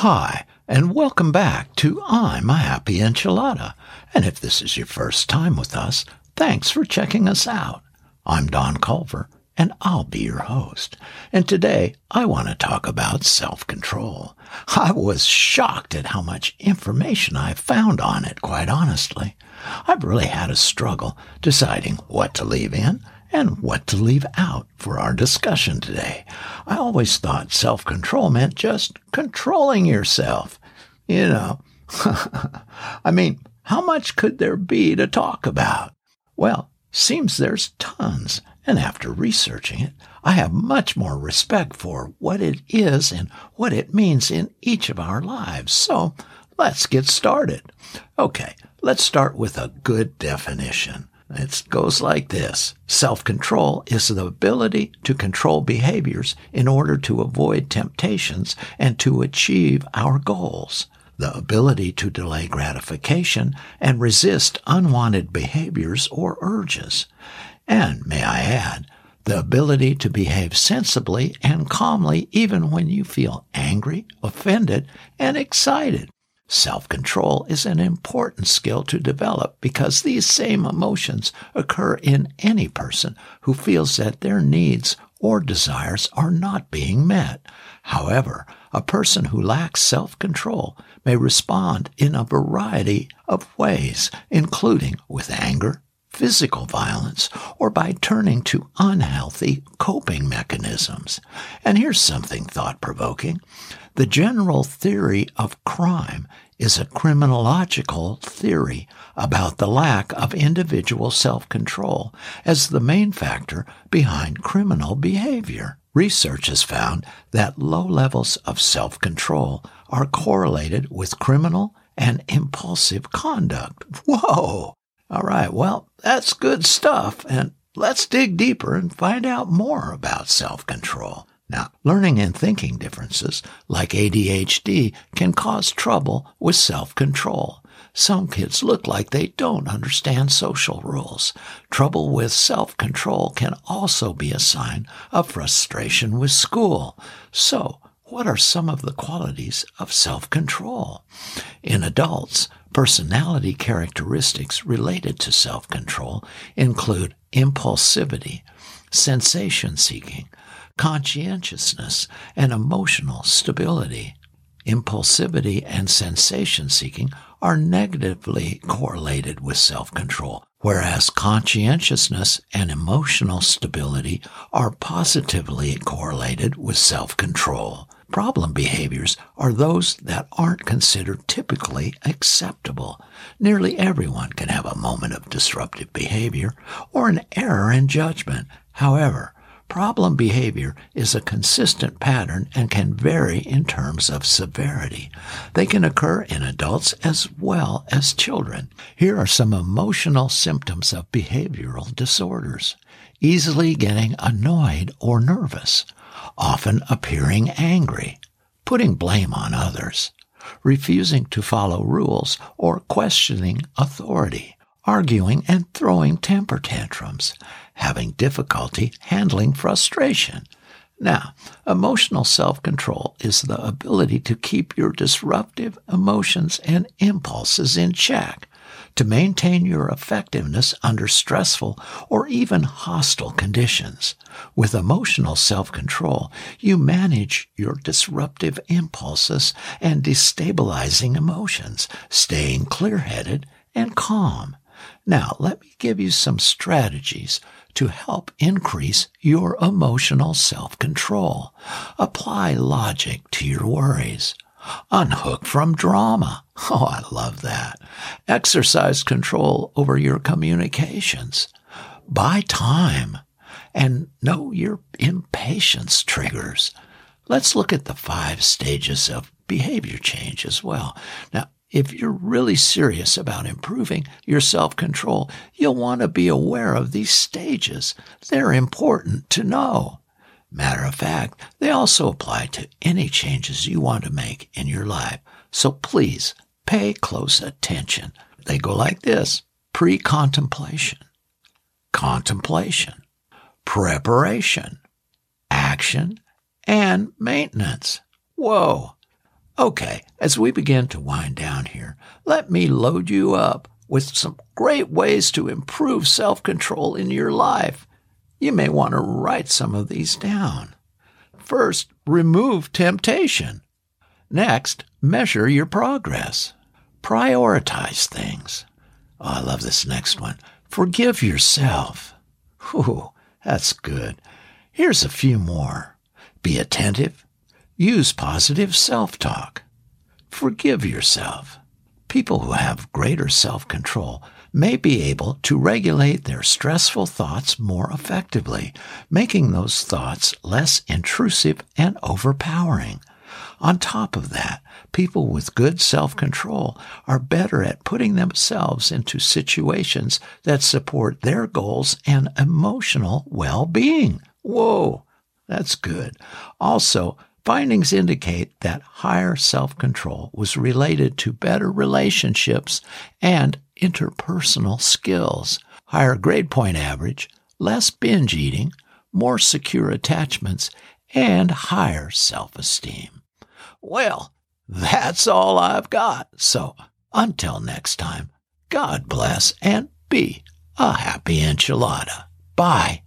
Hi, and welcome back to I'm a Happy Enchilada. And if this is your first time with us, thanks for checking us out. I'm Don Culver, and I'll be your host. And today I want to talk about self-control. I was shocked at how much information I found on it, quite honestly. I've really had a struggle deciding what to leave in and what to leave out for our discussion today. I always thought self control meant just controlling yourself. You know, I mean, how much could there be to talk about? Well, seems there's tons. And after researching it, I have much more respect for what it is and what it means in each of our lives. So let's get started. Okay, let's start with a good definition. It goes like this. Self-control is the ability to control behaviors in order to avoid temptations and to achieve our goals. The ability to delay gratification and resist unwanted behaviors or urges. And may I add, the ability to behave sensibly and calmly even when you feel angry, offended, and excited. Self control is an important skill to develop because these same emotions occur in any person who feels that their needs or desires are not being met. However, a person who lacks self control may respond in a variety of ways, including with anger, physical violence, or by turning to unhealthy coping mechanisms. And here's something thought provoking. The general theory of crime is a criminological theory about the lack of individual self-control as the main factor behind criminal behavior. Research has found that low levels of self-control are correlated with criminal and impulsive conduct. Whoa! All right, well, that's good stuff, and let's dig deeper and find out more about self-control. Now, learning and thinking differences, like ADHD, can cause trouble with self-control. Some kids look like they don't understand social rules. Trouble with self-control can also be a sign of frustration with school. So, what are some of the qualities of self-control? In adults, personality characteristics related to self-control include impulsivity, sensation seeking, conscientiousness, and emotional stability. Impulsivity and sensation seeking are negatively correlated with self-control, whereas conscientiousness and emotional stability are positively correlated with self-control. Problem behaviors are those that aren't considered typically acceptable. Nearly everyone can have a moment of disruptive behavior or an error in judgment. However, Problem behavior is a consistent pattern and can vary in terms of severity. They can occur in adults as well as children. Here are some emotional symptoms of behavioral disorders. Easily getting annoyed or nervous, often appearing angry, putting blame on others, refusing to follow rules or questioning authority, arguing and throwing temper tantrums, having difficulty handling frustration. Now, emotional self-control is the ability to keep your disruptive emotions and impulses in check, to maintain your effectiveness under stressful or even hostile conditions. With emotional self-control, you manage your disruptive impulses and destabilizing emotions, staying clear-headed and calm. Now, let me give you some strategies to help increase your emotional self-control. Apply logic to your worries. Unhook from drama. Oh, I love that. Exercise control over your communications. Buy time and know your impatience triggers. Let's look at the five stages of behavior change as well. Now, if you're really serious about improving your self-control, you'll want to be aware of these stages. They're important to know. Matter of fact, they also apply to any changes you want to make in your life. So please pay close attention. They go like this. Pre-contemplation, contemplation, preparation, action, and maintenance. Whoa. Okay, as we begin to wind down here, let me load you up with some great ways to improve self control in your life. You may want to write some of these down. First, remove temptation. Next, measure your progress. Prioritize things. Oh, I love this next one. Forgive yourself. Whew, that's good. Here's a few more. Be attentive. Use positive self talk. Forgive yourself. People who have greater self control may be able to regulate their stressful thoughts more effectively, making those thoughts less intrusive and overpowering. On top of that, people with good self control are better at putting themselves into situations that support their goals and emotional well being. Whoa, that's good. Also, Findings indicate that higher self control was related to better relationships and interpersonal skills, higher grade point average, less binge eating, more secure attachments, and higher self esteem. Well, that's all I've got. So until next time, God bless and be a happy enchilada. Bye.